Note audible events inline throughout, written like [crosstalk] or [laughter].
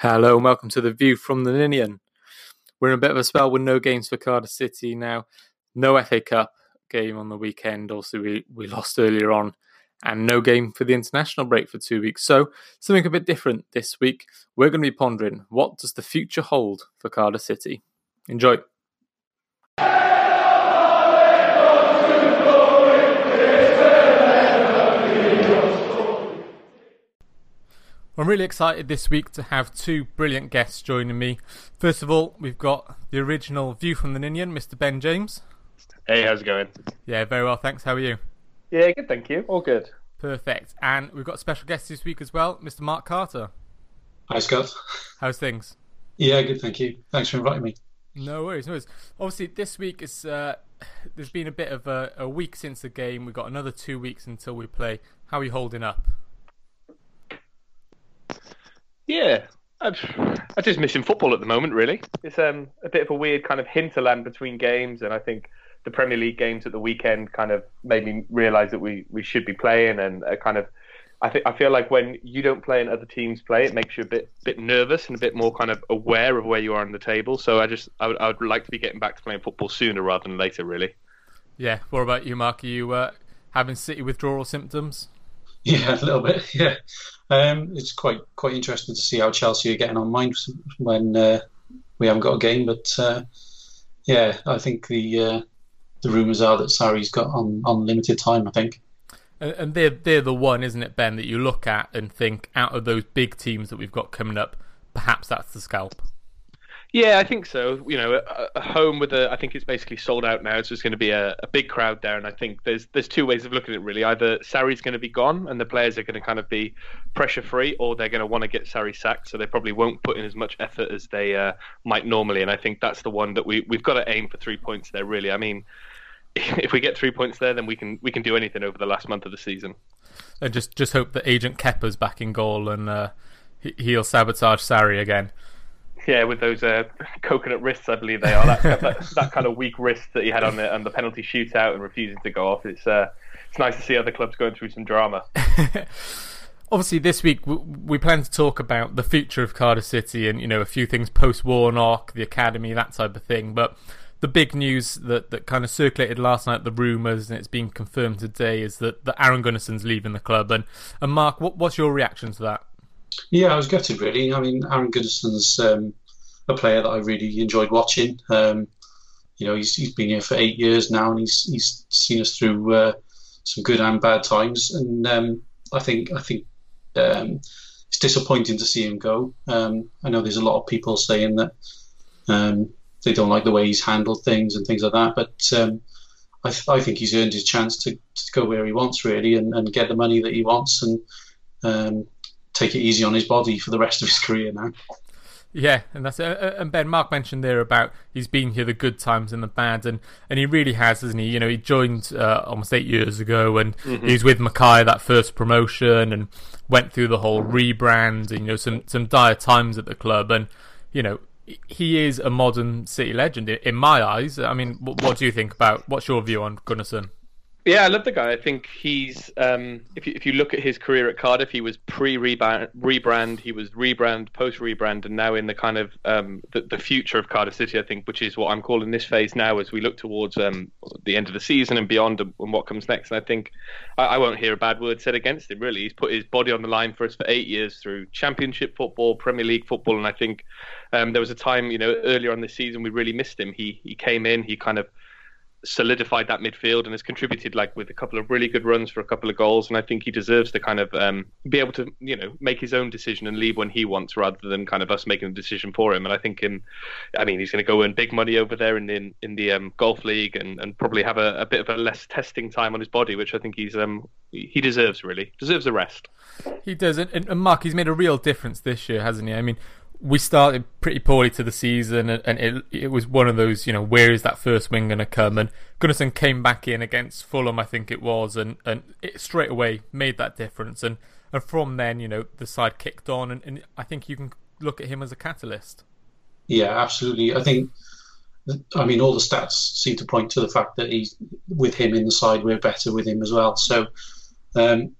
Hello and welcome to the view from the Ninian. We're in a bit of a spell with no games for Cardiff City now. No FA Cup game on the weekend. Also, we, we lost earlier on, and no game for the international break for two weeks. So, something a bit different this week. We're going to be pondering what does the future hold for Cardiff City. Enjoy. I'm really excited this week to have two brilliant guests joining me. First of all, we've got the original View from the Ninian, Mr. Ben James. Hey, how's it going? Yeah, very well, thanks. How are you? Yeah, good, thank you. All good. Perfect. And we've got a special guest this week as well, Mr. Mark Carter. Hi, Scott. How's things? Yeah, good, thank you. Thanks for inviting me. No worries, no worries. Obviously, this week is uh, there's been a bit of a, a week since the game. We've got another two weeks until we play. How are you holding up? Yeah, I'm, I'm just missing football at the moment. Really, it's um, a bit of a weird kind of hinterland between games, and I think the Premier League games at the weekend kind of made me realise that we, we should be playing, and uh, kind of. I think I feel like when you don't play and other teams play, it makes you a bit bit nervous and a bit more kind of aware of where you are on the table. So I just I would, I would like to be getting back to playing football sooner rather than later. Really. Yeah. What about you, Mark? Are you uh, having City withdrawal symptoms? [laughs] Yeah, a little bit. Yeah, um, it's quite quite interesting to see how Chelsea are getting on mine when uh, we haven't got a game. But uh, yeah, I think the uh, the rumours are that Sarri's got on, on limited time. I think. And they're they're the one, isn't it, Ben, that you look at and think out of those big teams that we've got coming up, perhaps that's the scalp. Yeah, I think so. You know, a, a home with a, I think it's basically sold out now, so it's going to be a, a, big crowd there. And I think there's there's two ways of looking at it really. Either Sarri's going to be gone and the players are going to kind of be pressure free, or they're going to want to get Sarri sacked, so they probably won't put in as much effort as they uh, might normally. And I think that's the one that we we've got to aim for three points there. Really, I mean, [laughs] if we get three points there, then we can we can do anything over the last month of the season. And just just hope that Agent Kepa's back in goal and uh, he'll sabotage Sarri again. Yeah, with those uh, [laughs] coconut wrists, I believe they are. That, that, that, kind of weak wrist that he had on the, on the penalty shootout and refusing to go off. It's uh, it's nice to see other clubs going through some drama. [laughs] Obviously, this week we plan to talk about the future of Cardiff City and you know a few things post Warnock, the academy, that type of thing. But the big news that, that kind of circulated last night, the rumours, and it's been confirmed today, is that, that Aron Gunnarsson's leaving the club. And, and Mark, what, what's your reaction to that? Yeah, I was gutted really. I mean, Aron Gunnarsson's um, a player that I really enjoyed watching. Um, you know, he's, he's been here for eight years now, and he's he's seen us through uh, some good and bad times. And um, I think I think um, it's disappointing to see him go. Um, I know there's a lot of people saying that um, they don't like the way he's handled things and things like that, but I, I, think he's earned his chance to, to go where he wants really and, and, get the money that he wants and um, take it easy on his body for the rest of his career now. Yeah, and that's uh, uh, and Ben Mark mentioned there about he's been here the good times and the bad, and, and he really has, hasn't he? You know, he joined uh, almost eight years ago, and mm-hmm. he was with Mackay that first promotion, and went through the whole rebrand, and you know, some some dire times at the club, and you know, he is a modern City legend in my eyes. I mean, what do you think about? What's your view on Gunnarsson? Yeah, I love the guy. I think he's um, if you, if you look at his career at Cardiff, he was pre rebrand, he was rebrand, post rebrand, and now in the kind of um, the, the, future of Cardiff City, I think, which is what I'm calling this phase now as we look towards um, the end of the season and beyond, and, and what comes next. And I think I, I, won't hear a bad word said against him. Really, he's put his body on the line for us for eight years through Championship football, Premier League football, and I think um, there was a time, you know, earlier on this season we really missed him. He he came in, he kind of solidified that midfield and has contributed like with a couple of really good runs for a couple of goals. And I think he deserves to kind of um, be able to you know make his own decision and leave when he wants rather than kind of us making a decision for him. And I think him I mean he's going to go earn big money over there in in, in the um, Gulf league and, and probably have a, a, bit of a less testing time on his body which I think he's um he deserves really. Deserves a rest. He does. And, and Mark he's made a real difference this year hasn't he? I mean we started pretty poorly to the season, and it it was one of those, you know, where is that first wing going to come? And Gunnarsson came back in against Fulham, I think it was, and and it straight away made that difference. And and from then, you know, the side kicked on, and, and I think you can look at him as a catalyst. Yeah, absolutely. I think, I mean, all the stats seem to point to the fact that he's with him in the side, we're better with him as well. So, um,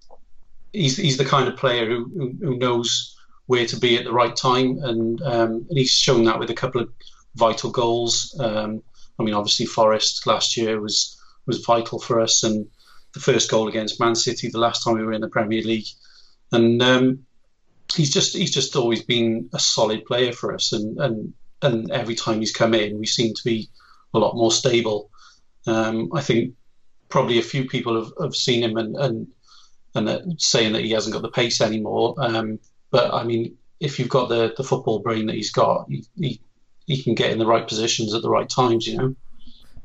he's he's the kind of player who, who knows where to be at the right time, and um, and he's shown that with a couple of vital goals. Um, I mean, obviously Forest last year was was vital for us, and the first goal against Man City the last time we were in the Premier League, and um, he's just he's just always been a solid player for us, and and and every time he's come in, we seem to be a lot more stable. Um, I think probably a few people have, have seen him and and and uh, saying that he hasn't got the pace anymore. Um, but I mean, if you've got the, the football brain that he's got, he, he he can get in the right positions at the right times. You know.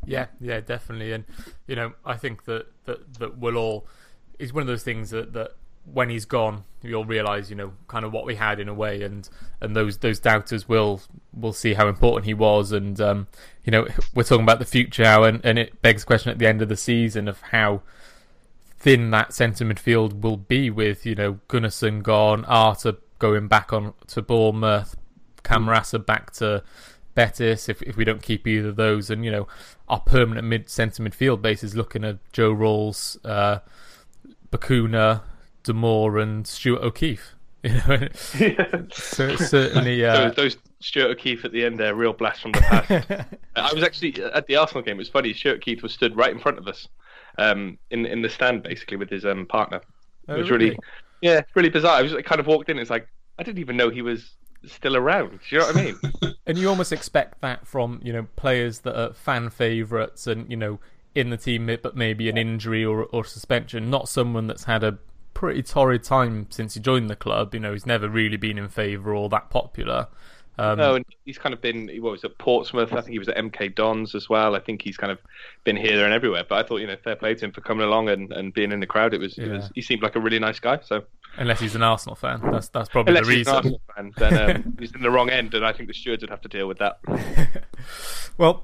Yeah, yeah, definitely, and you know, I think that that that we'll all. It's one of those things that that when he's gone, you'll realise, you know, kind of what we had in a way, and and those those doubters will will see how important he was, and um, you know, we're talking about the future now, and and it begs the question at the end of the season of how thin that centre midfield will be with you know Gunnarsson gone, Arter going back on to Bournemouth, Camarasa back to Betis if if we don't keep either of those, and you know our permanent mid centre midfield base is looking at Joe Ralls, uh, Bacuna, Damour, and Stuart O'Keefe. [laughs] You know, so certainly uh, those, those Stuart O'Keefe at the end there, real blast from the past. [laughs] I was actually at the Arsenal game. It was funny. Stuart O'Keefe was stood right in front of us, um, in in the stand basically with his um, partner. It Oh, was really? really, yeah, really bizarre. I was I kind of walked in. It's like I didn't even know he was still around. Do you know what I mean? [laughs] and you almost expect that from you know players that are fan favourites and you know in the team, but maybe an injury or or suspension, not someone that's had a pretty torrid time since he joined the club. You know, he's never really been in favour or that popular. Um, no, and he's kind of been. He was at Portsmouth. I think he was at MK Dons as well. I think he's kind of been here, there, and everywhere. But I thought, you know, fair play to him for coming along and, and being in the crowd. It was, it was. He seemed like a really nice guy. So unless he's an Arsenal fan, that's that's probably unless the he's an reason. Arsenal fan, then um, [laughs] he's in the wrong end, and I think the stewards would have to deal with that. [laughs] Well,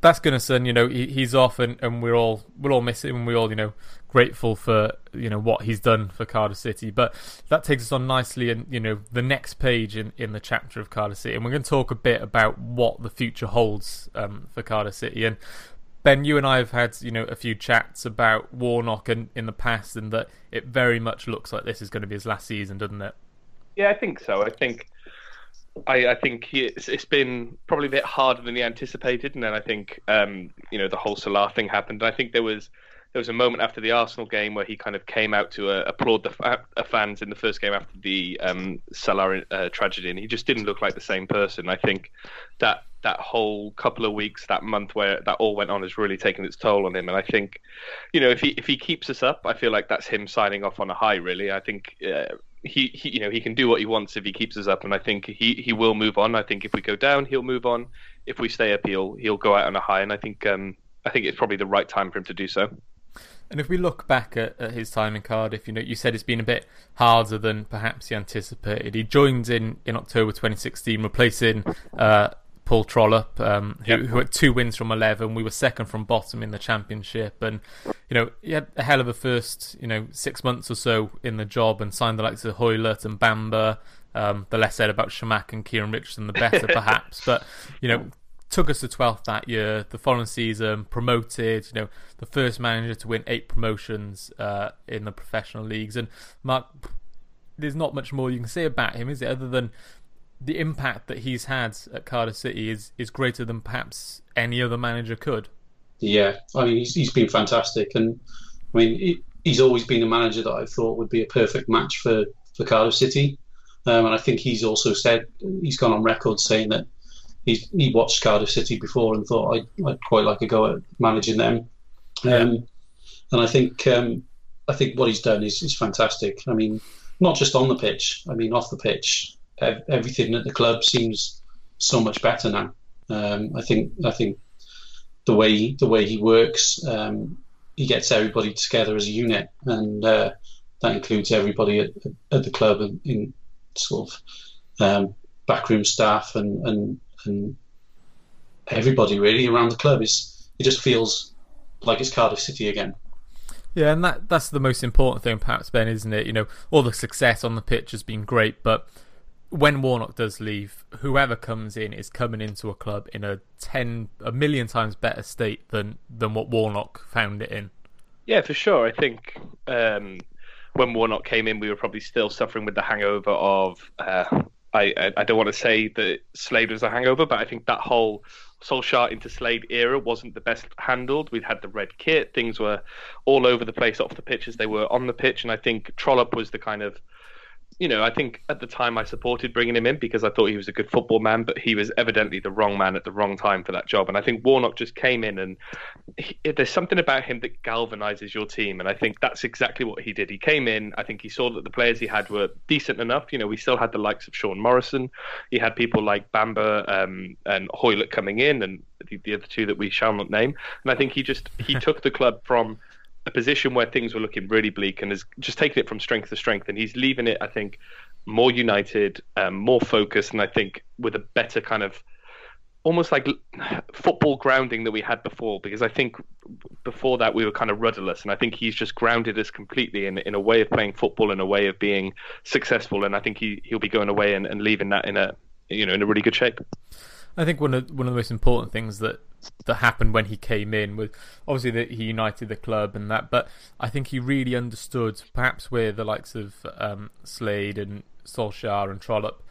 that's Gunnarsson. You know, he, he's off, and, and we're all we'll all miss him, and we're all you know grateful for you know what he's done for Cardiff City. But that takes us on nicely, and you know the next page in, in the chapter of Cardiff City, and we're going to talk a bit about what the future holds um, for Cardiff City. And Ben, you and I have had you know a few chats about Warnock and in the past, and that it very much looks like this is going to be his last season, doesn't it? Yeah, I think so. I think I, I think he, it's, it's been probably a bit harder than he anticipated, and then I think um, you know the whole Sala thing happened. I think there was there was a moment after the Arsenal game where he kind of came out to uh, applaud the fa- uh, fans in the first game after the um, Sala uh, tragedy, and he just didn't look like the same person. I think that that whole couple of weeks, that month where that all went on, has really taken its toll on him. And I think, you know, if he if he keeps us up, I feel like that's him signing off on a high. Really, I think. Uh, he, he, you know, he can do what he wants if he keeps us up, and I think he, he will move on. I think if we go down, he'll move on. If we stay up, he'll he'll go out on a high, and I think um, I think it's probably the right time for him to do so. And if we look back at, at his time in Cardiff, you know, you said it's been a bit harder than perhaps he anticipated. He joined in, in October 2016, replacing uh, Paul Trollope, um, who, Yep. who had two wins from 11. We were second from bottom in the championship. And, you know, he had a hell of a first, you know, six months or so in the job and signed the likes of Hoilett and Bamba. Um, the less said about Chamakh and Kieran Richardson, the better, [laughs] perhaps. But, you know, took us to 12th that year. The following season, promoted. You know, the first manager to win eight promotions uh, in the professional leagues. And Mark, there's not much more you can say about him, is it? Other than the impact that he's had at Cardiff City is is greater than perhaps any other manager could. Yeah, I mean, he's, he's been fantastic, and I mean, he, he's always been a manager that I thought would be a perfect match for for Cardiff City, um, and I think he's also said he's gone on record saying that he's, he watched Cardiff City before and thought I'd, I'd quite like a go at managing them, um, and I think um, I think what he's done is, is fantastic. I mean, not just on the pitch, I mean off the pitch, ev- everything at the club seems so much better now. Um, I think I think the way the way he works, um, he gets everybody together as a unit, and uh, that includes everybody at, at the club and in sort of um, backroom staff and, and and everybody really around the club. Is it just feels like it's Cardiff City again. Yeah, and that that's the most important thing, perhaps, Ben, isn't it? You know, all the success on the pitch has been great, but when Warnock does leave, whoever comes in is coming into a club in a ten, a million times better state than than what Warnock found it in. Yeah, for sure. I think um, when Warnock came in, we were probably still suffering with the hangover of. Uh, I, I don't want to say that Slade was a hangover, but I think that whole Solskjaer into Slade era wasn't the best handled. We'd had the red kit, things were all over the place off the pitch as they were on the pitch, and I think Trollope was the kind of you know, I think at the time I supported bringing him in because I thought he was a good football man, but he was evidently the wrong man at the wrong time for that job. And I think Warnock just came in and he, there's something about him that galvanizes your team. And I think that's exactly what he did. He came in, I think he saw that the players he had were decent enough. You know, we still had the likes of Sean Morrison. He had people like Bamba um, and Hoilett coming in and the, the other two that we shall not name. And I think he just, he [laughs] took the club from a position where things were looking really bleak and has just taken it from strength to strength. And he's leaving it, I think, more united, um, more focused, and I think with a better kind of almost like football grounding that we had before. Because I think before that we were kind of rudderless, and I think he's just grounded us completely in in a way of playing football, and a way of being successful. And I think he he'll be going away and, and leaving that in a you know in a really good shape. I think one of one of the most important things that that happened when he came in was obviously that he united the club and that, but I think he really understood perhaps where the likes of um, Slade and Solskjaer and Trollope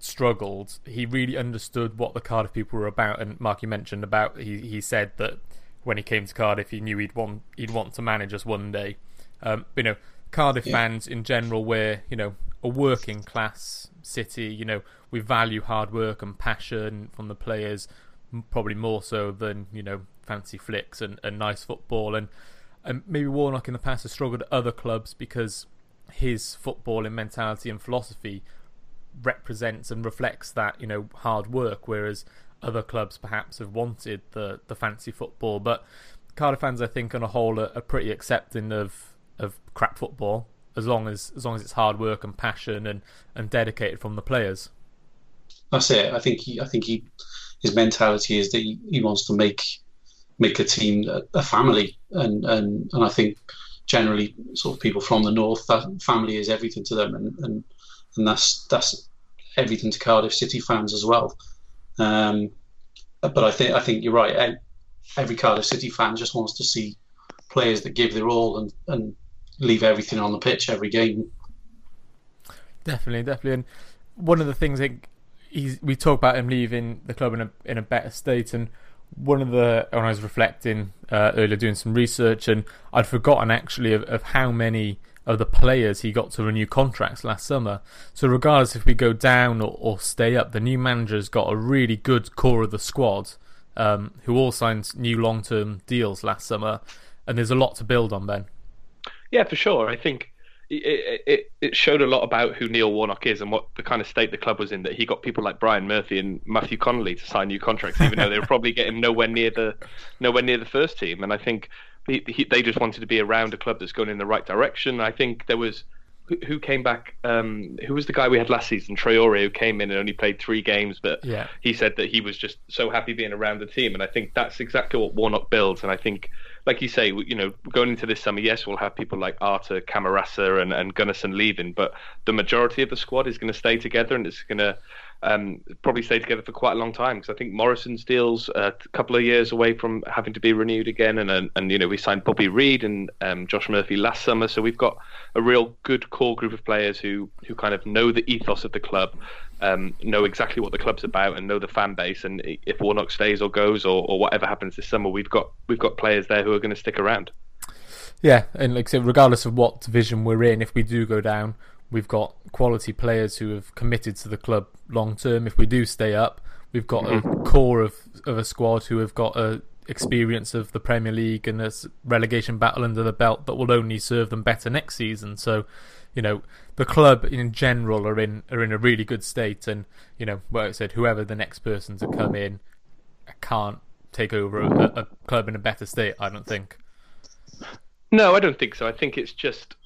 struggled. He really understood what the Cardiff people were about, and Mark, you mentioned about he he said that when he came to Cardiff, he knew he'd want he'd want to manage us one day. Um, you know, Cardiff yeah. fans in general were you know a working class city. You know, we value hard work and passion from the players, probably more so than you know fancy flicks and, and nice football. And and maybe Warnock in the past has struggled at other clubs because his footballing mentality and philosophy represents and reflects that you know hard work, whereas other clubs perhaps have wanted the the fancy football. But Cardiff fans, I think, on a whole, are, are pretty accepting of of crap football as long as as long as it's hard work and passion and, and dedicated from the players. That's it. I think he I think he his mentality is that he, he wants to make make a team a, family and, and and I think generally sort of people from the north that family is everything to them and and, and that's that's everything to Cardiff City fans as well. Um, but I think I think you're right. Every Cardiff City fan just wants to see players that give their all and, and leave everything on the pitch every game. Definitely, definitely. And one of the things that he's, we talk about him leaving the club in a in a better state, and one of the when I was reflecting uh, earlier, doing some research, and I'd forgotten actually of, of how many of the players he got to renew contracts last summer. So regardless if we go down or, or stay up, the new manager's got a really good core of the squad um, who all signed new long term deals last summer, and there's a lot to build on. Ben. Yeah, for sure. I think it, it, it showed a lot about who Neil Warnock is and what the kind of state the club was in. That he got people like Brian Murphy and Matthew Connolly to sign new contracts, even though they were probably getting nowhere near the nowhere near the first team. And I think he, he, they just wanted to be around a club that's going in the right direction. I think there was who came back? Um, who was the guy we had last season? Traore, who came in and only played three games, but yeah. he said that he was just so happy being around the team, and I think that's exactly what Warnock builds. And I think like you say, you know, going into this summer, yes, we'll have people like Arter, Camarasa, and, and Gunnarsson leaving, but the majority of the squad is going to stay together and it's going to um, probably stay together for quite a long time because I think Morrison's deal's a couple of years away from having to be renewed again, and and, and you know we signed Bobby Reid and um, Josh Murphy last summer, so we've got a real good core group of players who who kind of know the ethos of the club, um, know exactly what the club's about, and know the fan base. And if Warnock stays or goes or, or whatever happens this summer, we've got we've got players there who are going to stick around. Yeah, and like I said, regardless of what division we're in, if we do go down, we've got quality players who have committed to the club long term. If we do stay up, we've got mm-hmm. a core of, of a squad who have got a experience of the Premier League and a relegation battle under the belt that will only serve them better next season. So, you know, the club in general are in are in a really good state, and you know, like I said, whoever the next person to come in can't take over a, a club in a better state. I don't think. No, I don't think so. I think it's just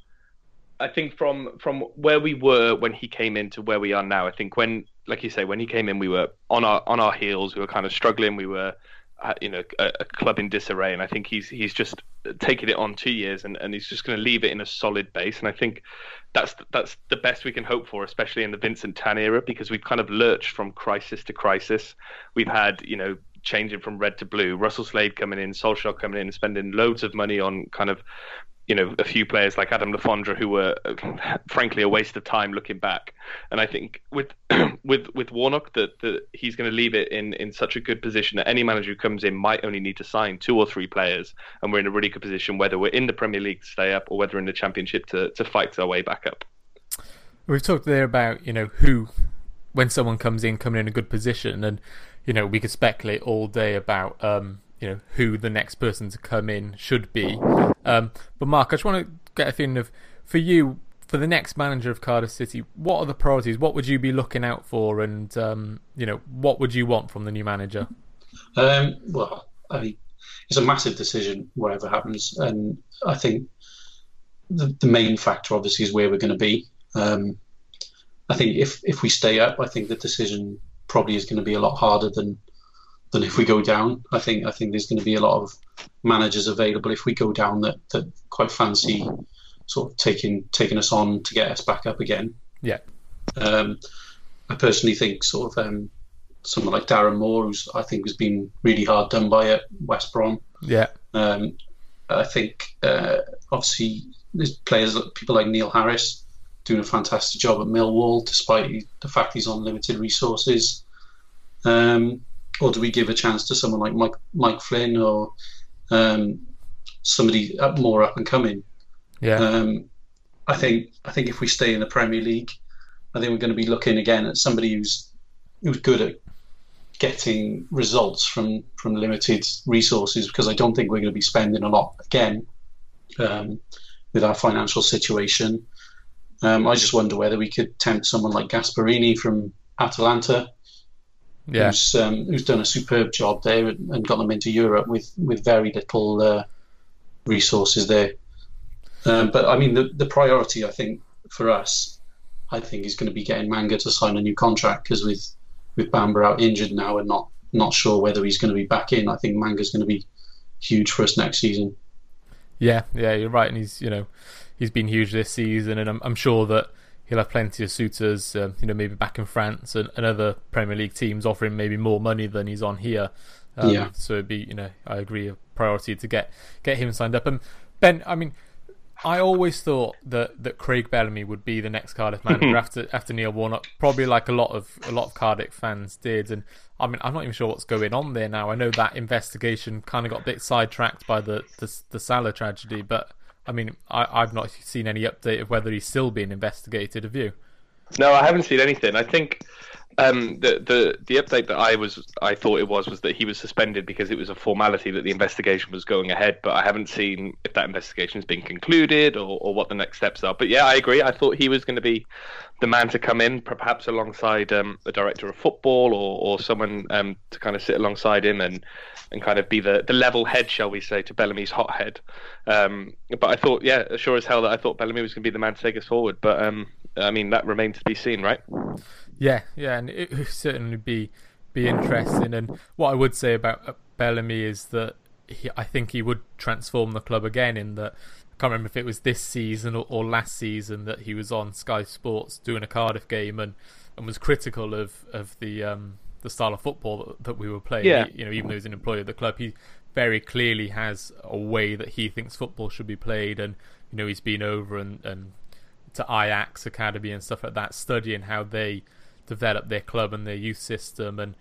I think from from where we were when he came in to where we are now, I think when, like you say, when he came in, we were on our on our heels. We were kind of struggling. We were, you know, a, a, club in disarray. And I think he's he's just taking it on two years, and, and he's just going to leave it in a solid base. And I think that's that's the best we can hope for, especially in the Vincent Tan era, because we've kind of lurched from crisis to crisis. We've had, you know, changing from red to blue. Russell Slade coming in, Solskjaer coming in, spending loads of money on kind of you know a few players like Adam Le Fondre who were frankly a waste of time looking back. And I think with [clears throat] with with Warnock that that he's going to leave it in in such a good position that any manager who comes in might only need to sign two or three players, and we're in a really good position whether we're in the Premier League to stay up or whether in the Championship to to fight our way back up. We've talked there about you know who when someone comes in coming in a good position and you know we could speculate all day about um, you know who the next person to come in should be. Um, but Mark, I just want to get a feeling of for you for the next manager of Cardiff City. What are the priorities? What would you be looking out for, and um, you know what would you want from the new manager? Um, well, I mean, it's a massive decision, whatever happens, and I think the, the main factor obviously is where we're going to be. Um, I think if if we stay up, I think the decision probably is going to be a lot harder than than if we go down. I think I think there's going to be a lot of managers available if we go down that, that quite fancy sort of taking taking us on to get us back up again. Yeah. Um, I personally think sort of um, someone like Darren Moore, who's I think has been really hard done by at West Brom. Yeah. Um, I think uh, obviously there's players people like Neil Harris doing a fantastic job at Millwall, despite the fact he's on limited resources. Um, or do we give a chance to someone like Mike Mike Flynn or um, somebody up, more up and coming? Yeah. Um, I think I think if we stay in the Premier League, I think we're going to be looking again at somebody who's who's good at getting results from from limited resources because I don't think we're going to be spending a lot again um, with our financial situation. Um, I just wonder whether we could tempt someone like Gasperini from Atalanta yeah. who's um, who's done a superb job there and got them into Europe with with very little uh, resources there. Um, but I mean, the the priority I think for us, I think is going to be getting Manga to sign a new contract because with with Bamba out injured now and not not sure whether he's going to be back in. I think Manga's going to be huge for us next season. Yeah, yeah, you're right, and he's you know he's been huge this season, and I'm, I'm sure that he'll have plenty of suitors, um, you know, maybe back in France and, and, other Premier League teams offering maybe more money than he's on here. Um, yeah. So it'd be, you know, I agree, a priority to get get him signed up. And Ben, I mean, I always thought that, that Craig Bellamy would be the next Cardiff manager after after Neil Warnock, probably like a lot of a lot of Cardiff fans did. And I mean, I'm not even sure what's going on there now. I know that investigation kind of got a bit sidetracked by the the, the Sala tragedy, but I mean, I, have not seen any update of whether he's still being investigated. Have you? No, I haven't seen anything. I think um, the the the update that I was I thought it was was that he was suspended because it was a formality that the investigation was going ahead. But I haven't seen if that investigation has been concluded or, or what the next steps are. But yeah, I agree. I thought he was going to be the man to come in, perhaps alongside um, the director of football or, or someone um, to kind of sit alongside him and, and kind of be the, the level head, shall we say, to Bellamy's hot head. Um, but I thought, yeah, sure as hell that I thought Bellamy was going to be the man to take us forward. But um, I mean, that remains to be seen, right? Yeah, yeah, and it would certainly be be interesting. And what I would say about uh, Bellamy is that he, I think he would transform the club again in that I can't remember if it was this season or, or, last season that he was on Sky Sports doing a Cardiff game and, and was critical of of the um, the style of football that, that we were playing. Yeah. He, you know, even though he's an employee of the club, he very clearly has a way that he thinks football should be played, and you know he's been over and, and to Ajax academy and stuff like that, studying how they develop their club and their youth system, and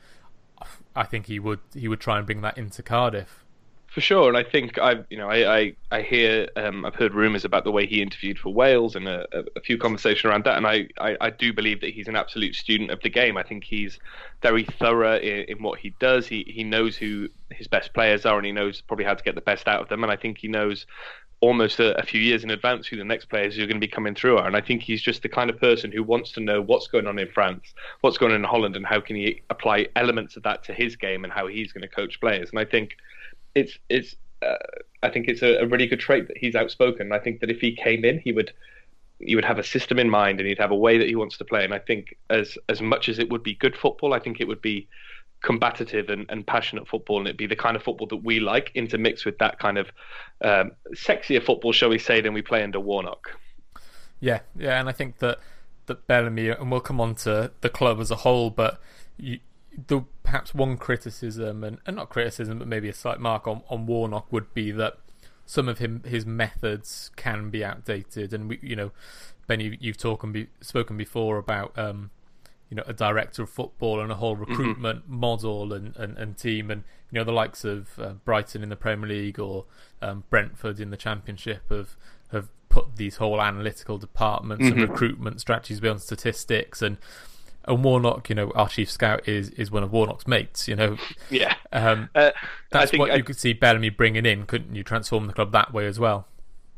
I think he would he would try and bring that into Cardiff. For sure, and I think I, you know, I, I, I hear, um, I've heard rumours about the way he interviewed for Wales and a, a few conversations around that, and I, I, I, do believe that he's an absolute student of the game. I think he's very thorough in, in, what he does. He, he knows who his best players are, and he knows probably how to get the best out of them. And I think he knows almost a, a few years in advance who the next players who are going to be coming through are. And I think he's just the kind of person who wants to know what's going on in France, what's going on in Holland, and how can he apply elements of that to his game and how he's going to coach players. And I think it's it's uh, I think it's a, a, really good trait that he's outspoken. I think that if he came in, he would he would have a system in mind and he'd have a way that he wants to play. And I think as as much as it would be good football, I think it would be combative and, and passionate football, and it'd be the kind of football that we like, intermixed with that kind of um, sexier football, shall we say, than we play under Warnock. Yeah, yeah, and I think that that Bellamy, and we'll come on to the club as a whole, but the perhaps one criticism, and, and not criticism, but maybe a slight mark on, on Warnock would be that some of him his methods can be outdated, and we, you know, Benny, you've talked and be, spoken before about um, you know a director of football and a whole mm-hmm. recruitment mm-hmm. model and, and, and team and you know the likes of uh, Brighton in the Premier League or um, Brentford in the Championship have have put these whole analytical departments mm-hmm. and recruitment strategies beyond statistics and and Warnock, you know, our chief scout is is one of Warnock's mates. You know, yeah, um, uh, that's what I, you could see Bellamy bringing in, couldn't you? Transform the club that way as well.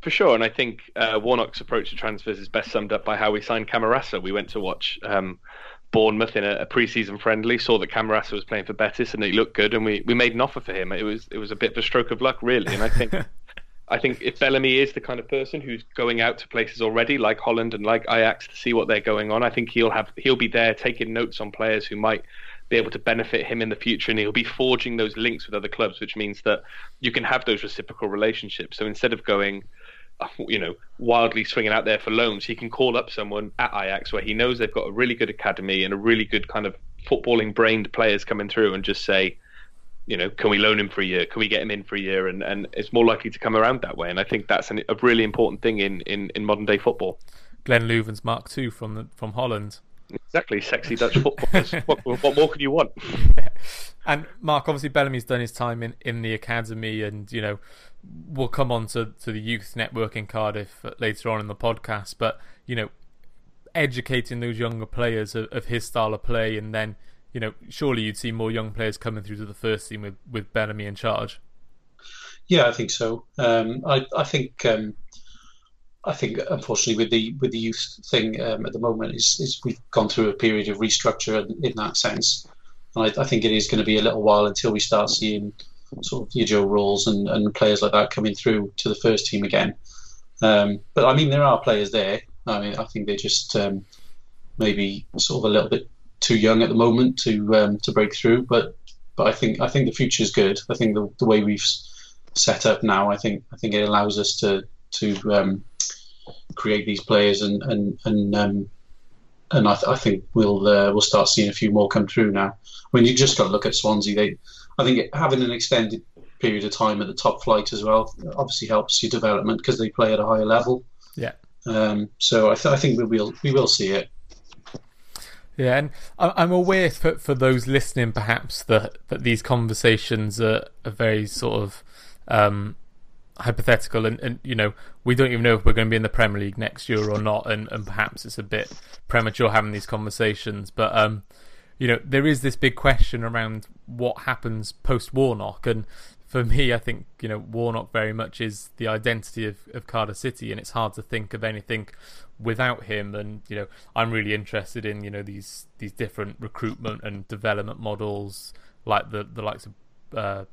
For sure, and I think uh, Warnock's approach to transfers is best summed up by how we signed Camarasa. We went to watch um, Bournemouth in a, a pre-season friendly, saw that Camarasa was playing for Betis and he looked good, and we, we made an offer for him. It was it was a bit of a stroke of luck, really. And I think [laughs] I think if Bellamy is the kind of person who's going out to places already, like Holland and like Ajax, to see what they're going on, I think he'll have he'll be there taking notes on players who might be able to benefit him in the future, and he'll be forging those links with other clubs, which means that you can have those reciprocal relationships. So instead of going uh, you know, wildly swinging out there for loans, he can call up someone at Ajax where he knows they've got a really good academy and a really good kind of footballing brained players coming through and just say, you know, can we loan him for a year? Can we get him in for a year? And and it's more likely to come around that way. And I think that's an, a really important thing in, in, in modern day football. Glenn Loovens Mark II from the, from Holland. Exactly, sexy Dutch footballers. [laughs] what, what, more could you want? And Mark, obviously, Bellamy's done his time in, in the academy, and you know, we'll come on to, to the youth network in Cardiff uh, later on in the podcast. But you know, educating those younger players of, of his style of play, and then you know, surely you'd see more young players coming through to the first team with, with Bellamy in charge. Yeah, I think so. Um, I I think um, I think unfortunately with the with the youth thing um, at the moment is, is we've gone through a period of restructure in, in that sense. And I, I, think it is going to be a little while until we start seeing sort of your Joe Ralls and, and players like that coming through to the first team again. Um, but I mean, there are players there. I mean, I think they're just um, maybe sort of a little bit too young at the moment to um, to break through. But but I think I think the future is good. I think the, the way we've set up now, I think I think it allows us to to um, create these players and and and um, and I, th- I, think we'll uh, we'll start seeing a few more come through now. I mean, you just got to look at Swansea. They, I think having an extended period of time at the top flight as well obviously helps your development because they play at a higher level. Yeah. Um, so I, th- I think we will we will see it. Yeah, and I'm aware for for those listening, perhaps that that these conversations are, are very sort of um, hypothetical and, and you know we don't even know if we're going to be in the Premier League next year or not and, and perhaps it's a bit premature having these conversations but um you know there is this big question around what happens post Warnock and for me I think you know Warnock very much is the identity of, of Cardiff City and it's hard to think of anything without him and you know I'm really interested in you know these these different recruitment and development models like the the likes of uh,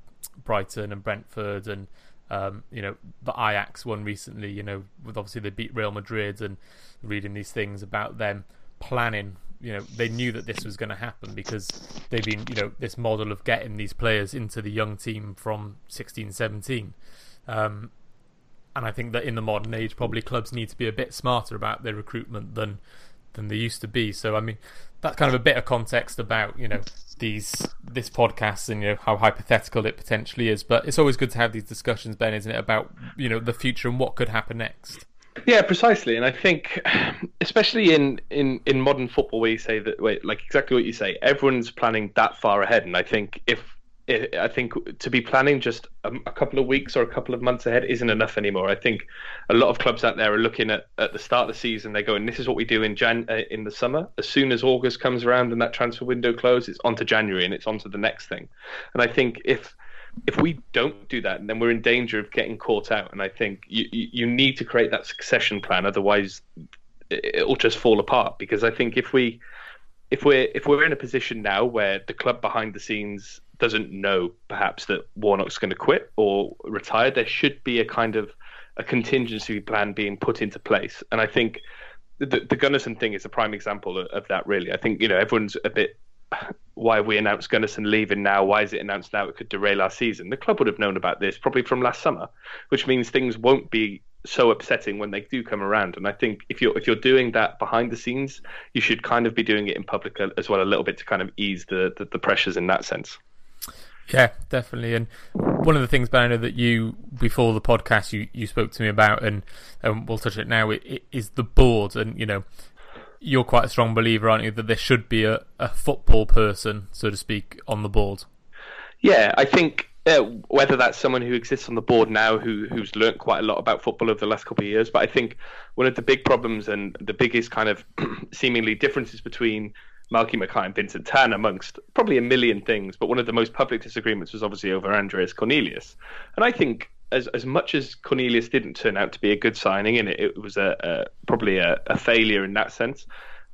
Brighton and Brentford and um, you know, the Ajax one recently, you know, with obviously they beat Real Madrid and reading these things about them planning. You know, they knew that this was going to happen because they've been, you know, this model of getting these players into the young team from 16, 17. Um, and I think that in the modern age, probably clubs need to be a bit smarter about their recruitment than than they used to be. So, I mean, that's kind of a bit of context about you know these this podcast and you know how hypothetical it potentially is. But it's always good to have these discussions, Ben, isn't it, about you know the future and what could happen next. Yeah, precisely, and I think, [sighs] especially in, in, in modern football, where you say that, wait, like exactly what you say, everyone's planning that far ahead, and I think if I think to be planning just a, couple of weeks or a couple of months ahead isn't enough anymore. I think a lot of clubs out there are looking at, at the start of the season. They're going, "This is what we do in Jan uh, in the summer. As soon as August comes around and that transfer window closes, it's on to January and it's on to the next thing." And I think if if we don't do that, then we're in danger of getting caught out. And I think you you need to create that succession plan, otherwise it'll just fall apart. Because I think if we if we're if we're in a position now where the club behind the scenes doesn't know perhaps that Warnock's going to quit or retire, there should be a kind of a contingency plan being put into place. And I think the, the thing is a prime example of, of that. Really, I think you know everyone's a bit. Why we announced Gunnarsson leaving now? Why is it announced now? It could derail our season. The club would have known about this probably from last summer, which means things won't be so upsetting when they do come around. And I think if you're if you're doing that behind the scenes, you should kind of be doing it in public as well a little bit to kind of ease the the, the pressures in that sense. Yeah, definitely. And one of the things, know that you before the podcast you, you spoke to me about, and, and we'll touch it now, it, it is the board. And you know, you're quite a strong believer, aren't you, that there should be a, a football person, so to speak, on the board. Yeah, I think uh, whether that's someone who exists on the board now who who's learnt quite a lot about football over the last couple of years. But I think one of the big problems and the biggest kind of [clears throat] seemingly differences between Malky Mackay and Vincent Tan, amongst probably a million things, but one of the most public disagreements was obviously over Andreas Cornelius. And I think as as much as Cornelius didn't turn out to be a good signing and it, it was a, a probably a, a failure in that sense,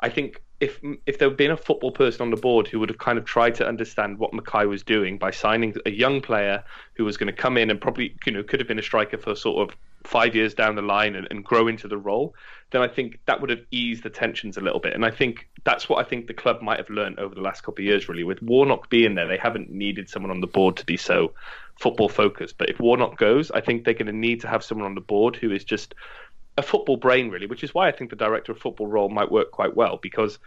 I think if if there had been a football person on the board who would have kind of tried to understand what Mackay was doing by signing a young player who was going to come in and probably you know could have been a striker for sort of five years down the line and, and grow into the role, then I think that would have eased the tensions a little bit. And I think that's what I think the club might have learned over the last couple of years. Really, with Warnock being there, they haven't needed someone on the board to be so football focused. But if Warnock goes, I think they're going to need to have someone on the board who is just a football brain, really, which is why I think the director of football role might work quite well because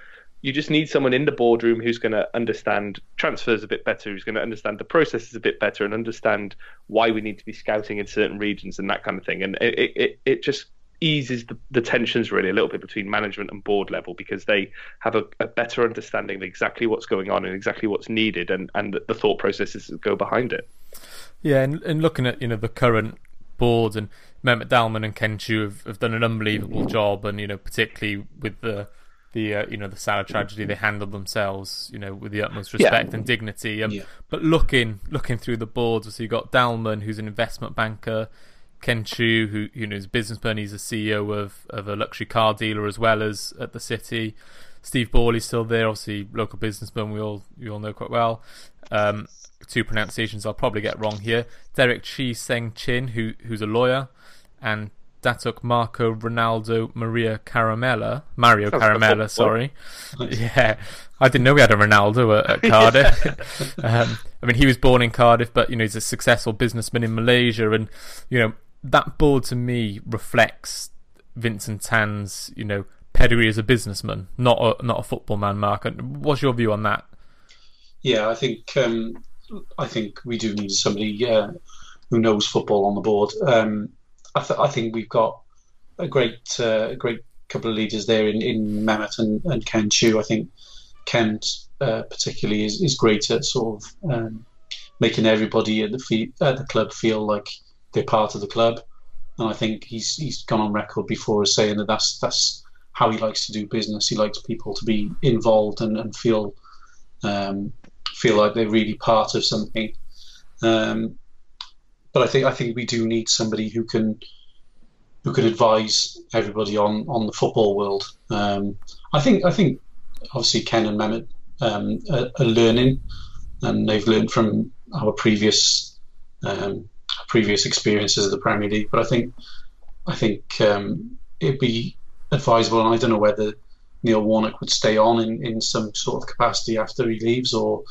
you just need someone in the boardroom who's going to understand transfers a bit better, who's going to understand the processes a bit better, and understand why we need to be scouting in certain regions and that kind of thing. And it it, it just eases the, the tensions really a little bit between management and board level because they have a, a better understanding of exactly what's going on and exactly what's needed and, and the thought processes that go behind it. Yeah, and, and looking at you know the current board and Mehmet Dalman and Ken Choo have, have done an unbelievable job, and you know particularly with the the uh, you know the Sala tragedy, they handled themselves you know with the utmost respect yeah. and dignity. Um, yeah. But looking looking through the boards, so you got Dalman, who's an investment banker, Ken Choo, who you know is a businessman, he's a CEO of of a luxury car dealer as well as at the City. Steve Borley's still there, obviously local businessman we all you all know quite well. Um, two pronunciations I'll probably get wrong here. Derek Chi Seng Chin, who who's a lawyer, and Datuk Marco Ronaldo Maria Caramella, Mario [laughs] Caramella, sorry. Yeah, I didn't know we had a Ronaldo at, at Cardiff. [laughs] [laughs] um, I mean, he was born in Cardiff, but you know he's a successful businessman in Malaysia, and you know that board to me reflects Vincent Tan's you know pedigree as a businessman, not a not a football man. Mark, what's your view on that? Yeah, I think um, I think we do need somebody uh, who knows football on the board. Um, I, th- I, think we've got a great uh, great couple of leaders there in, in Mehmet and, and Ken Choo. I think Ken uh, particularly is, is great at sort of um, making everybody at the fee- at the club feel like they're part of the club. And I think he's he's gone on record before as saying that that's that's how he likes to do business. He likes people to be involved and, and feel um, feel like they're really part of something. Um, but I think I think we do need somebody who can who can advise everybody on, on the football world. Um, I think I think obviously Ken and Mehmet um, are, are, learning, and they've learned from our previous um, previous experiences of the Premier League. But I think I think um, it'd be advisable, and I don't know whether Neil Warnock would stay on in, in some sort of capacity after he leaves, or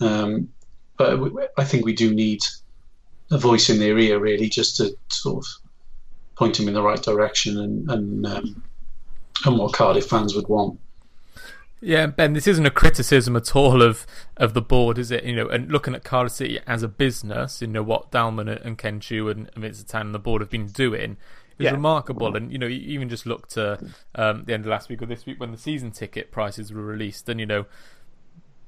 um, but I think we do need a voice in their ear, really, just to sort of point them in the right direction and and, um, and what Cardiff fans would want. Yeah, Ben, this isn't a criticism at all of, of the board, is it? You know, and looking at Cardiff City as a business, you know what Dalman and Ken Choo and Vincent and the board have been doing is yeah. remarkable. And you know, you even just look to um, the end of last week or this week when the season ticket prices were released, and you know,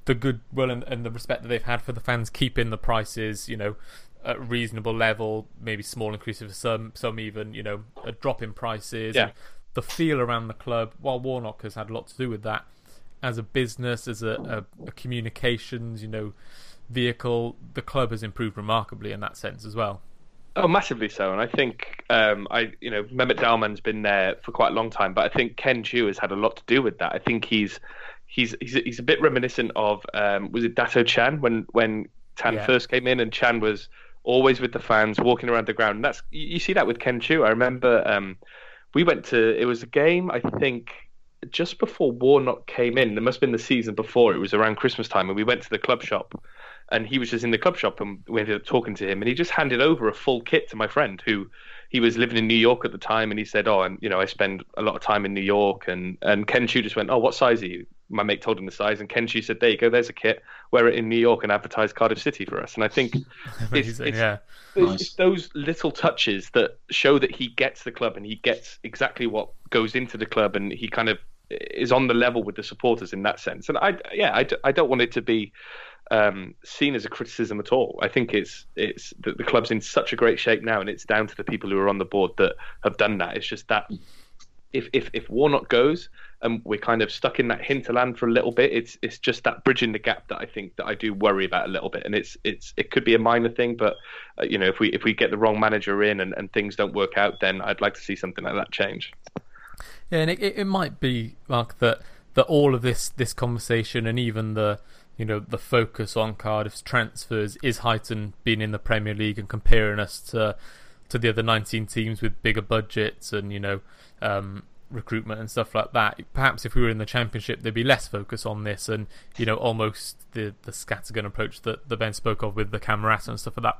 the goodwill and, and the respect that they've had for the fans keeping the prices, you know, at reasonable level, maybe small increases for some, some even, you know, a drop in prices. Yeah. The feel around the club, while Warnock has had a lot to do with that, as a business, as a, a, a communications, you know, vehicle, the club has improved remarkably in that sense as well. Oh, massively so. And I think um, I, you know, Mehmet Dalman's been there for quite a long time, but I think Ken Choo has had a lot to do with that. I think he's he's he's he's a bit reminiscent of um, was it Dato Chan when when Tan yeah. first came in and Chan was always with the fans, walking around the ground. And that's you see that with Ken Choo. I remember um, we went to it was a game I think just before Warnock came in. There must have been the season before. It was around Christmas time, and we went to the club shop, and he was just in the club shop, and we ended up talking to him, and he just handed over a full kit to my friend who. He was living in New York at the time, and he said, "Oh, and you know, I spend a lot of time in New York." And and Ken Choo just went, "Oh, what size are you?" my mate told him the size, and Ken Choo said, "There you go, there's a kit. Wear it in New York and advertise Cardiff City for us." And I think [laughs] it's, it's, yeah. it's, nice. it's, those little touches that show that he gets the club and he gets exactly what goes into the club, and he kind of is on the level with the supporters in that sense. And I, yeah, I, I don't want it to be um, seen as a criticism at all. I think it's it's the, the club's in such a great shape now, and it's down to the people who are on the board that have done that. It's just that if if if Warnock goes and we're kind of stuck in that hinterland for a little bit, it's it's just that bridging the gap that I think that I do worry about a little bit. And it's it's it could be a minor thing, but uh, you know if we if we get the wrong manager in and, and things don't work out, then I'd like to see something like that change. Yeah, and it, it might be Mark that that all of this this conversation and even the you know the focus on Cardiff's transfers is heightened being in the Premier League and comparing us to to the other 19 teams with bigger budgets and you know um, recruitment and stuff like that. Perhaps if we were in the Championship, there'd be less focus on this, and you know, almost the the scattergun approach that the Ben spoke of with the Camerata and stuff like that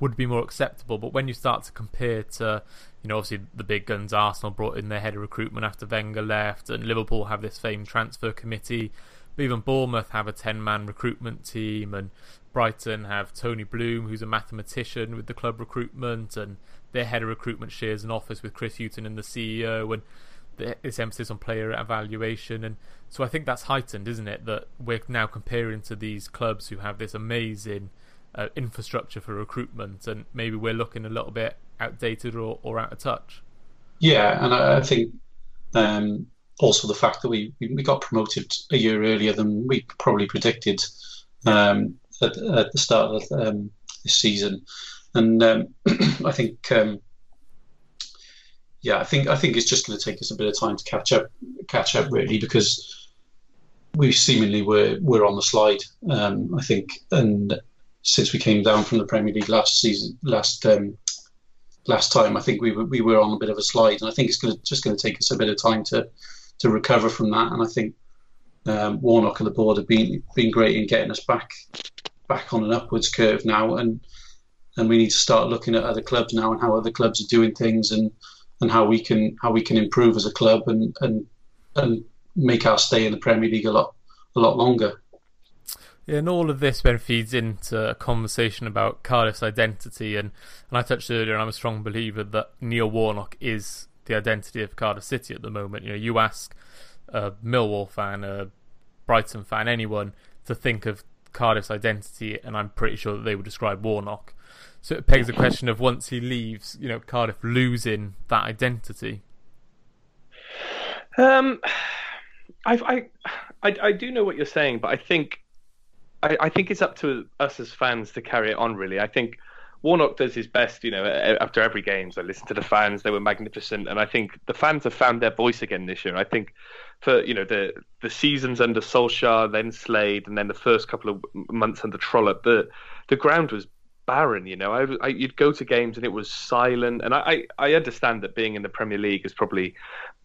would be more acceptable. But when you start to compare to, you know, obviously the big guns, Arsenal brought in their head of recruitment after Wenger left, and Liverpool have this famed transfer committee. Even Bournemouth have a ten-man recruitment team, and Brighton have Tony Bloom, who's a mathematician with the club recruitment, and their head of recruitment shares an office with Chris Hughton and the CEO, and this emphasis on player evaluation. And so I think that's heightened, isn't it? That we're now comparing to these clubs who have this amazing uh, infrastructure for recruitment, and maybe we're looking a little bit outdated or, or out of touch. Yeah, and I, I think um, also the fact that we we got promoted a year earlier than we probably predicted. Um, at, at the start of um, this season, and um, [clears throat] I think um, yeah, I think I think it's just going to take us a bit of time to catch up, catch up really, because we seemingly were were on the slide. Um, I think, and since we came down from the Premier League last season, last um, last time, I think we were we were on a bit of a slide, and I think it's going to, just going to take us a bit of time to to recover from that. And I think um, Warnock and the board have been been great in getting us back back on an upwards curve now, and and we need to start looking at other clubs now and how other clubs are doing things and and how we can how we can improve as a club and and and make our stay in the Premier League a lot a lot longer. Yeah, and all of this then feeds into a conversation about Cardiff's identity, and, and I touched earlier, and I'm a strong believer that Neil Warnock is the identity of Cardiff City at the moment. You know, you ask a Millwall fan, a Brighton fan, anyone to think of Cardiff's identity, and I'm pretty sure that they would describe Warnock. So it begs the question of once he leaves, you know, Cardiff losing that identity. Um, I, I, I, do know what you're saying, but I think, I, I think it's up to us as fans to carry it on. Really, I think Warnock does his best, you know, after every game. So I listened to the fans; they were magnificent, and I think the fans have found their voice again this year. I think for you know the the seasons under Solskjaer, then Slade, and then the first couple of months under Trollope, the the ground was barren. You know, I, I, you'd go to games and it was silent. And I, I understand that being in the Premier League is probably,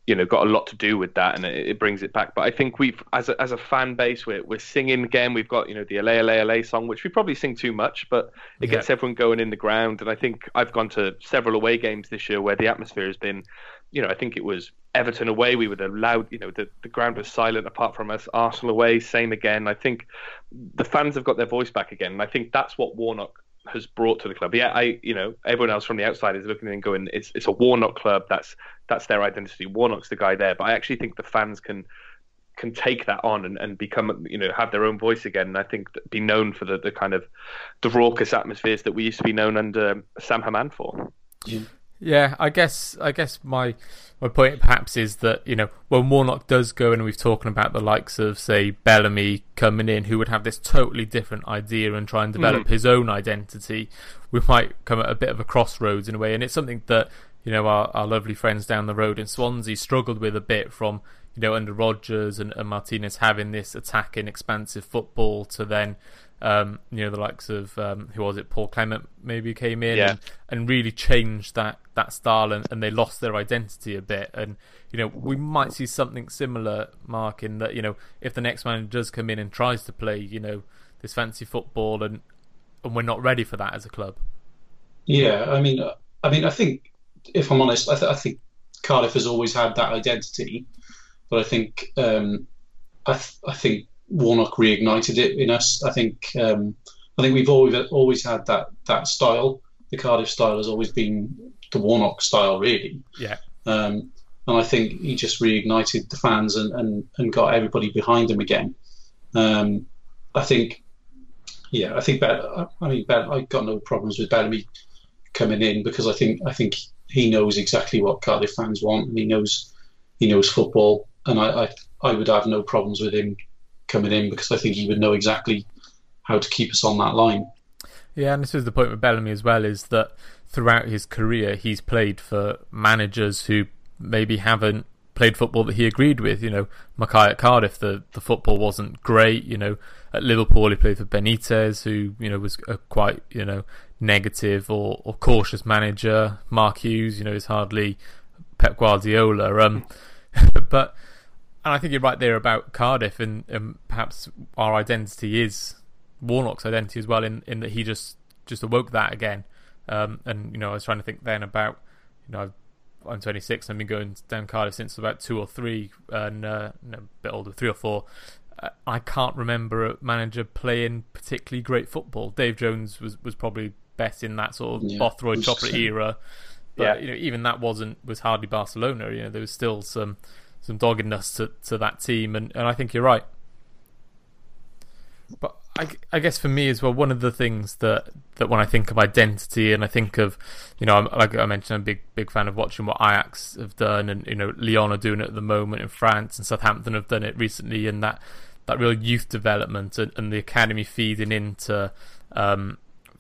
you know, got a lot to do with that, and it, it brings it back. But I think we've, as a, as a fan base, we're we're singing again. We've got you know the LA LA LA song, which we probably sing too much, but it yeah. gets everyone going in the ground. And I think I've gone to several away games this year where the atmosphere has been, you know, I think it was Everton away, we were the loud, you know, the, the ground was silent apart from us. Arsenal away, same again. I think the fans have got their voice back again, and I think that's what Warnock has brought to the club. Yeah, I you know everyone else from the outside is looking and going, it's it's a Warnock club. That's that's their identity. Warnock's the guy there. But I actually think the fans can can take that on and, and become you know have their own voice again. And I think be known for the, the kind of the raucous atmospheres that we used to be known under um, Sam Hammam for. Yeah. Yeah, I guess I guess my my point perhaps is that you know when Warnock does go and we've talking about the likes of say Bellamy coming in who would have this totally different idea and try and develop mm. his own identity, we might come at a bit of a crossroads in a way, and it's something that you know our, our lovely friends down the road in Swansea struggled with a bit from you know under Rodgers and, and Martinez having this attacking expansive football to then um, you know, the likes of um, who was it? Paul Clement maybe came in yeah. and, and, really changed that that style, and, and they lost their identity a bit. And you know, we might see something similar, Mark, in that you know, if the next manager does come in and tries to play, you know, this fancy football, and and we're not ready for that as a club. Yeah, I mean, I mean, I think if I'm honest, I, th- I think Cardiff has always had that identity, but I think um, I, th- I think Warnock reignited it in us. I think um, I think we've always always had that that style. The Cardiff style has always been the Warnock style, really. Yeah. Um, and I think he just reignited the fans and, and, and got everybody behind him again. Um, I think, yeah, I think I mean, I got no problems with Bellamy coming in because I think I think he knows exactly what Cardiff fans want and he knows he knows football, and I, I I would have no problems with him coming in because I think he would know exactly how to keep us on that line. Yeah, and this is the point with Bellamy as well is that throughout his career he's played for managers who maybe haven't played football that he agreed with. You know, Mackay at Cardiff, the, the football wasn't great. You know, at Liverpool he played for Benitez, who you know was a quite you know negative or, or cautious manager. Mark Hughes, you know, is hardly Pep Guardiola. Um, [laughs] but and I think you're right there about Cardiff, and, and perhaps our identity is Warnock's identity as well, in, in that he just just awoke that again. Um, and you know, I was trying to think then about you know I'm 26. I've been going down Cardiff since about two or three, and uh, no, a bit older, three or four. Uh, I can't remember a manager playing particularly great football. Dave Jones was, was probably best in that sort of yeah, Bothroyd Chopra era, but yeah. you know even that wasn't was hardly Barcelona. You know there was still some some doggedness to, to that team, and, and I think you're right. But I, I guess for me as well, one of the things that, that when I think of identity and I think of, you know, like I mentioned, I'm a big big fan of watching what Ajax have done, and you know, Lyon are doing it at the moment in France, and Southampton have done it recently, and that that real youth development and, and the academy feeding into um,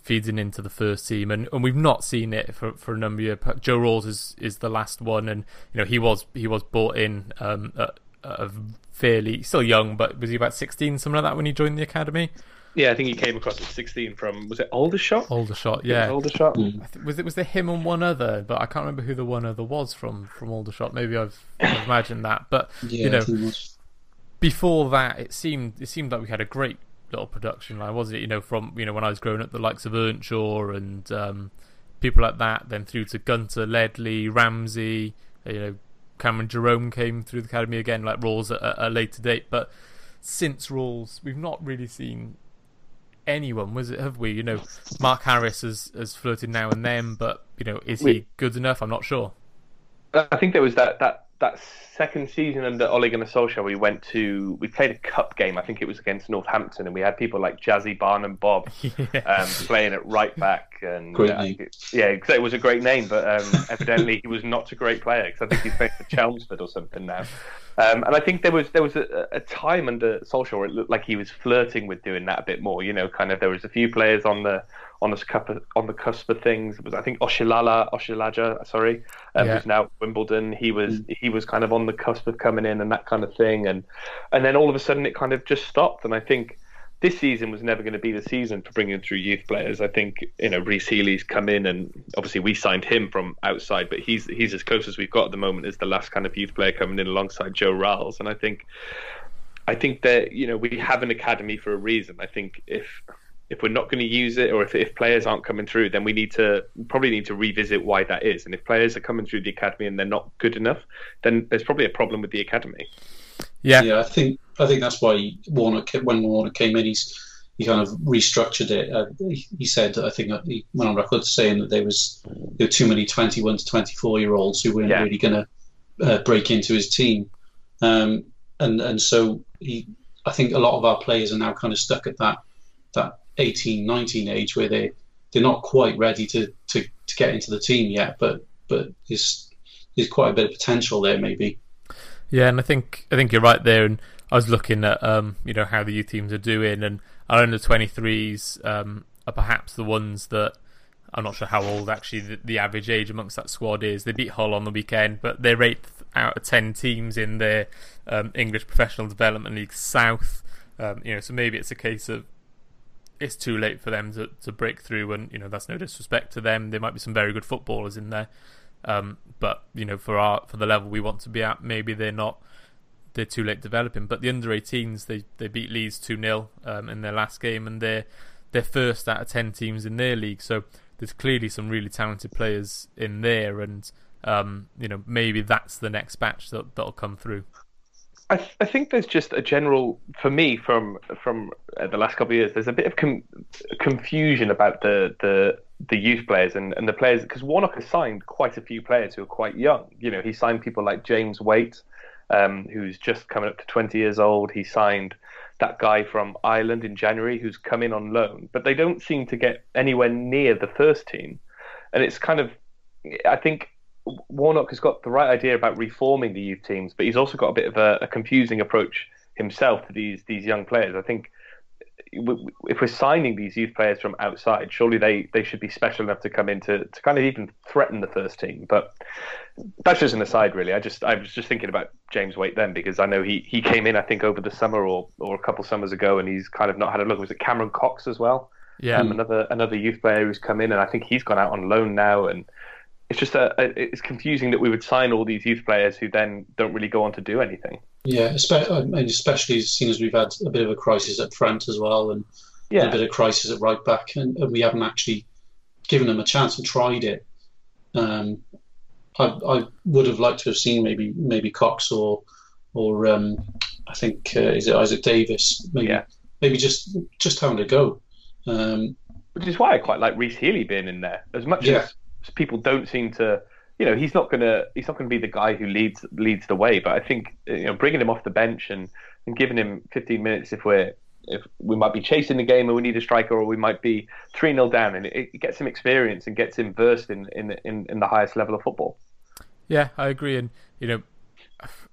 feeding into the first team, and, and we've not seen it for, for a number of years. Joe Ralls is is the last one, and you know he was he was brought in um, at, at fairly still young, but was he about sixteen, something like that, when he joined the academy? Yeah, I think he came across at sixteen from was it Aldershot? Aldershot, yeah, Aldershot. Mm. Was it was there him and one other, but I can't remember who the one other was from from Aldershot. Maybe I've, I've imagined that, but yeah, you know, before that, it seemed it seemed like we had a great little production line, wasn't it? You know, from you know when I was growing up, the likes of Earnshaw and um, people like that, then through to Gunter, Ledley, Ramsey, you know, Cameron Jerome came through the academy again, like Ralls at a, later date. But since Ralls, we've not really seen anyone, was it? Have we? You know, Mark Harris has has flirted now and then, but you know, is he good enough? I'm not sure. I think there was that that that second season under Ole Gunnar Solskjaer, we went to we played a cup game. I think it was against Northampton, and we had people like Jazzy Barnum Bobb yeah. [laughs] um, playing at right back. And great uh, name. yeah, it was a great name, but um, evidently he was not a great player because I think he's playing for Chelmsford or something now. Um, and I think there was there was a, a, time under Solskjaer where it looked like he was flirting with doing that a bit more. You know, kind of there was a few players on the on the on the cusp of things. It was I think Oshilala Oshilaja, sorry, um, yeah. who's now Wimbledon. He was mm. he was kind of on the cusp of coming in and that kind of thing, and and then all of a sudden it kind of just stopped. And I think this season was never going to be the season for bringing through youth players. I think you know Rhys Healey's come in, and obviously we signed him from outside, but he's he's as close as we've got at the moment as the last kind of youth player coming in alongside Joe Ralls. And I think I think that you know we have an academy for a reason. I think if if we're not going to use it or if, if players aren't coming through then we need to probably need to revisit why that is. And if players are coming through the academy and they're not good enough then there's probably a problem with the academy. Yeah. Yeah i think i think that's why Warnock when Warnock came in he's he kind of restructured it. Uh, he said i think he went on record saying that there was there were too many 21 to 24 year olds who weren't yeah. really going to uh, break into his team. Um, and and so he i think a lot of our players are now kind of stuck at that that 18, 19 age where they they're not quite ready to, to, to get into the team yet, but but there's there's quite a bit of potential there maybe. Yeah, and I think I think you're right there. And I was looking at um, you know how the youth teams are doing, and our under 23s um, are perhaps the ones that I'm not sure how old actually the, the, average age amongst that squad is. They beat Hull on the weekend, but they're eighth out of ten teams in their um, English Professional Development League South. Um, you know, so maybe it's a case of it's too late for them to, to break through, and you know that's no disrespect to them. There might be some very good footballers in there, um, but you know for our for the level we want to be at, maybe they're not. They're too late developing. But the under 18s, they they beat Leeds two 0 um, in their last game, and they're they're first out of ten teams in their league. So there's clearly some really talented players in there, and um, you know maybe that's the next batch that that'll come through. I, th- I think there's just a general, for me, from from uh, the last couple of years, there's a bit of com- confusion about the the the youth players and, and the players because Warnock has signed quite a few players who are quite young. You know, he signed people like James Waite, um, who's just coming up to 20 years old. He signed that guy from Ireland in January who's come in on loan, but they don't seem to get anywhere near the first team. And it's kind of, I think Warnock has got the right idea about reforming the youth teams, but he's also got a bit of a, a confusing approach himself to these these young players. I think if we're signing these youth players from outside, surely they, they should be special enough to come in to, to kind of even threaten the first team. But that's just an aside, really. I just I was just thinking about James Waite then because I know he, he came in I think over the summer or, or a couple summers ago and he's kind of not had a look. Was it Cameron Cox as well? Yeah, um, another another youth player who's come in and I think he's gone out on loan now and it's just a, it's confusing that we would sign all these youth players who then don't really go on to do anything. Yeah, especially, especially as soon as we've had a bit of a crisis at front as well, and yeah. a bit of crisis at right back, and, and, we haven't actually given them a chance and tried it. Um, I, I would have liked to have seen maybe maybe Cox or or um, I think uh, is it Isaac Davis maybe yeah. maybe just just having a go. Um, Which is why I quite like Rhys Healey being in there as much yeah. as people don't seem to you know he's not gonna he's not gonna be the guy who leads leads the way but I think you know bringing him off the bench and, and giving him 15 minutes if we're if we might be chasing the game and we need a striker or we might be 3 0 down and it, it, gets him experience and gets him versed in, in, in, in, the highest level of football. Yeah, I agree. And, you know,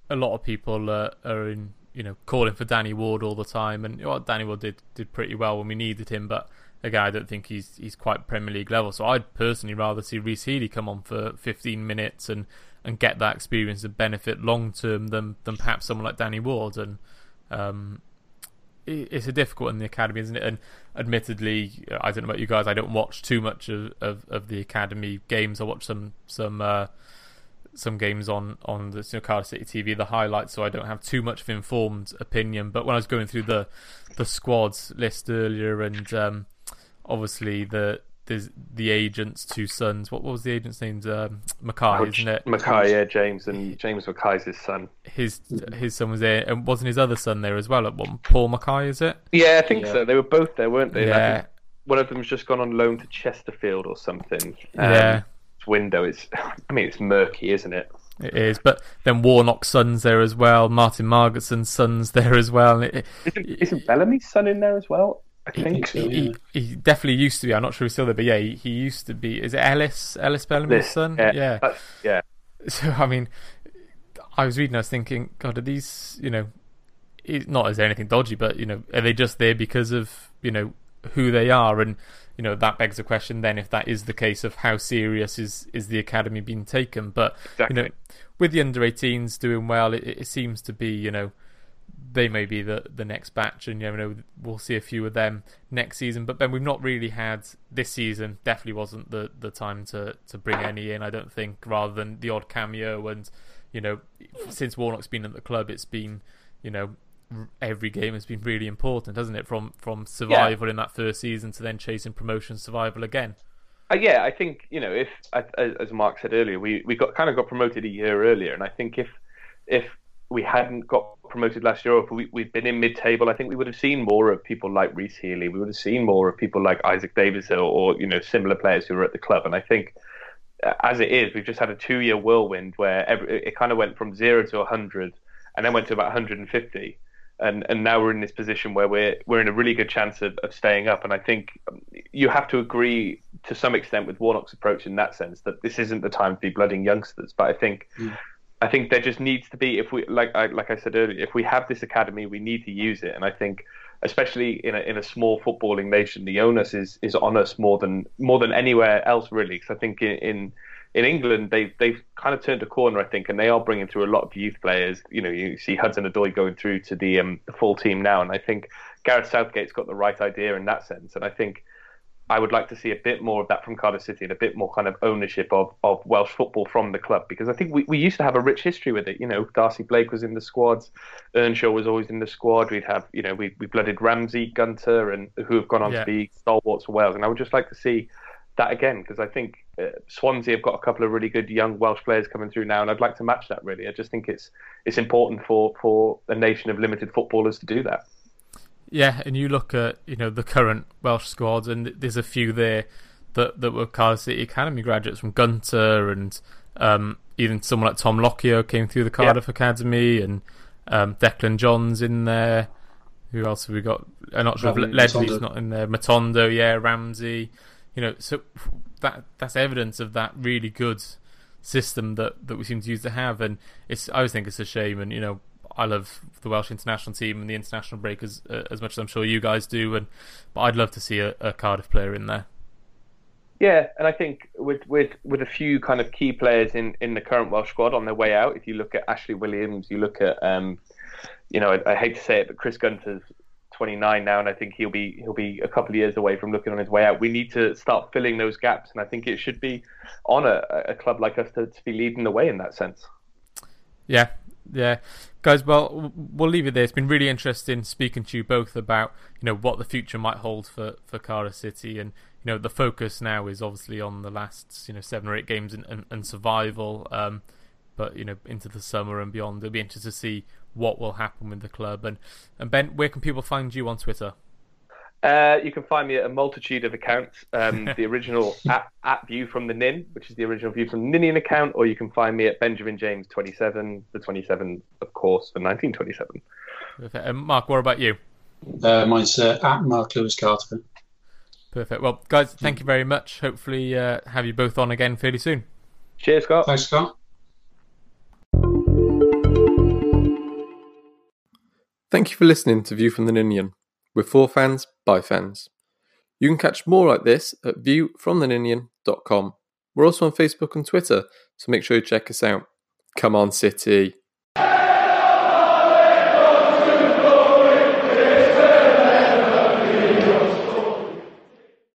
a lot of people uh, are in, you know, calling for Danny Ward all the time. And well, Danny Ward did, did pretty well when we needed him, but again, I don't think he's he's quite Premier League level. So I'd personally rather see Rhys Healey come on for 15 minutes and, and get that experience and benefit long term than than perhaps someone like Danny Ward. And um, it, it's a difficult in the academy, isn't it? And admittedly, I don't know about you guys. I don't watch too much of, of, of the academy games. I watch some some. Uh, some games on on the you know, Cardiff City TV, the highlights, so I don't have too much of informed opinion. But when I was going through the the squads list earlier, and um, obviously the there's the agent's two sons. What, what was the agent's name? Um, Mackay, oh, isn't it? Mackay, yeah, James and James Mackay's his son. His his son was there, and wasn't his other son there as well at one? Paul Mackay, is it? Yeah, I think yeah. so. They were both there, weren't they? Yeah. one of them's just gone on loan to Chesterfield or something. Um, yeah. Window is, [laughs] I mean, it's murky, isn't it? It is, but then Warnock's son's there as well. Martin Margotsson's son's there as well. It, isn't, isn't Bellamy's son in there as well? I think he, so, yeah. he, he, definitely used to be. I'm not sure he's still there, but yeah, he, he used to be. Is it Ellis? Ellis Bellamy's son? Yeah. Yeah. Uh, yeah. [laughs] So I mean, I was reading. I was thinking, God, are these? You know, not is there anything dodgy, but you know, are they just there because of you know who they are? And you know that begs the question then if that is the case of how serious is is the academy being taken? But exactly. you know, with the under 18s doing well, it, it seems to be you know they may be the the next batch, and you know we'll see a few of them next season. But then we've not really had this season. Definitely wasn't the the time to to bring any in. I don't think, rather than the odd cameo. And you know, since Warnock's been at the club, it's been you know every game has been really important, hasn't it? From from survival yeah. in that first season to then chasing promotion, survival again. Uh, yeah, I think you know if as Mark said earlier, we we got kind of got promoted a year earlier, and I think if if we hadn't got promoted last year, or if we, we'd been in mid-table, I think we would have seen more of people like Rhys Healey. We would have seen more of people like Isaac Davis or, or you know similar players who were at the club. And I think, uh, as it is, we've just had a two-year whirlwind where every, it kind of went from zero to 100, and then went to about 150. And, and now we're in this position where we're we're in a really good chance of, of staying up. And I think you have to agree to some extent with Warnock's approach in that sense that this isn't the time to be blooding youngsters. But I think mm. I think there just needs to be if we like I, like I said earlier, if we have this academy, we need to use it. And I think, especially in a in a small footballing nation, the onus is is on us more than more than anywhere else really. Because I think in, in in England, they've they've kind of turned a corner, I think, and they are bringing through a lot of youth players. You know, you see Hudson-Odoi going through to the um, the full team now, and I think Gareth Southgate's got the right idea in that sense. And I think I would like to see a bit more of that from Cardiff City and a bit more kind of ownership of, of Welsh football from the club because I think we, we used to have a rich history with it. You know, Darcy Blake was in the squads, Earnshaw was always in the squad. We'd have, you know, we, we blooded Ramsey, Gunter, and who have gone on yeah. to be stalwarts for Wales. And I would just like to see that again because I think uh, Swansea have got a couple of really good young Welsh players coming through now, and I'd like to match that. Really, I just think it's it's important for for a nation of limited footballers to do that. Yeah, and you look at you know the current Welsh squad, and there's a few there that that were Cardiff City Academy graduates from Gunter, and um, even someone like Tom Lockyer came through the Cardiff yeah. Academy, and um, Declan John's in there. Who else have we got? I'm not sure if Ledley's not in there. Matondo, yeah, Ramsey. You know, so that that's evidence of that really good system that, that we seem to use to have, and it's I always think it's a shame, and you know I love the Welsh international team and the international break as uh, as much as I'm sure you guys do, and but I'd love to see a, a, Cardiff player in there. Yeah, and I think with with with a few kind of key players in in the current Welsh squad on their way out, if you look at Ashley Williams, you look at um, you know, I, I hate to say it, but Chris Gunter's 29 now, and I think he'll be he'll be a couple of years away from looking on his way out. We need to start filling those gaps, and I think it should be on a, a club like us to, to be leading the way in that sense. Yeah, yeah, guys. Well, we'll leave it there. It's been really interesting speaking to you both about you know what the future might hold for for Cardiff City, and you know the focus now is obviously on the last you know seven or eight games and, and, and survival. Um, but you know into the summer and beyond, it'll be interesting to see what will happen with the club. And and Ben, where can people find you on Twitter? Uh, you can find me at a multitude of accounts. Um, [laughs] the original at, at, View from the Nin, which is the original View from the Ninian account, or you can find me at Benjamin James 27, the 27, of course, for 1927. Perfect. And Mark, what about you? Uh, mine's uh, at Mark Lewis Carter. Perfect. Well, guys, thank you very much. Hopefully, uh, have you both on again fairly soon. Cheers, Scott. Thanks, Scott. Thank you for listening to View from the Ninian. We're for fans, by fans. You can catch more like this at viewfromtheninian.com. We're also on Facebook and Twitter, so make sure you check us out. Come on, City.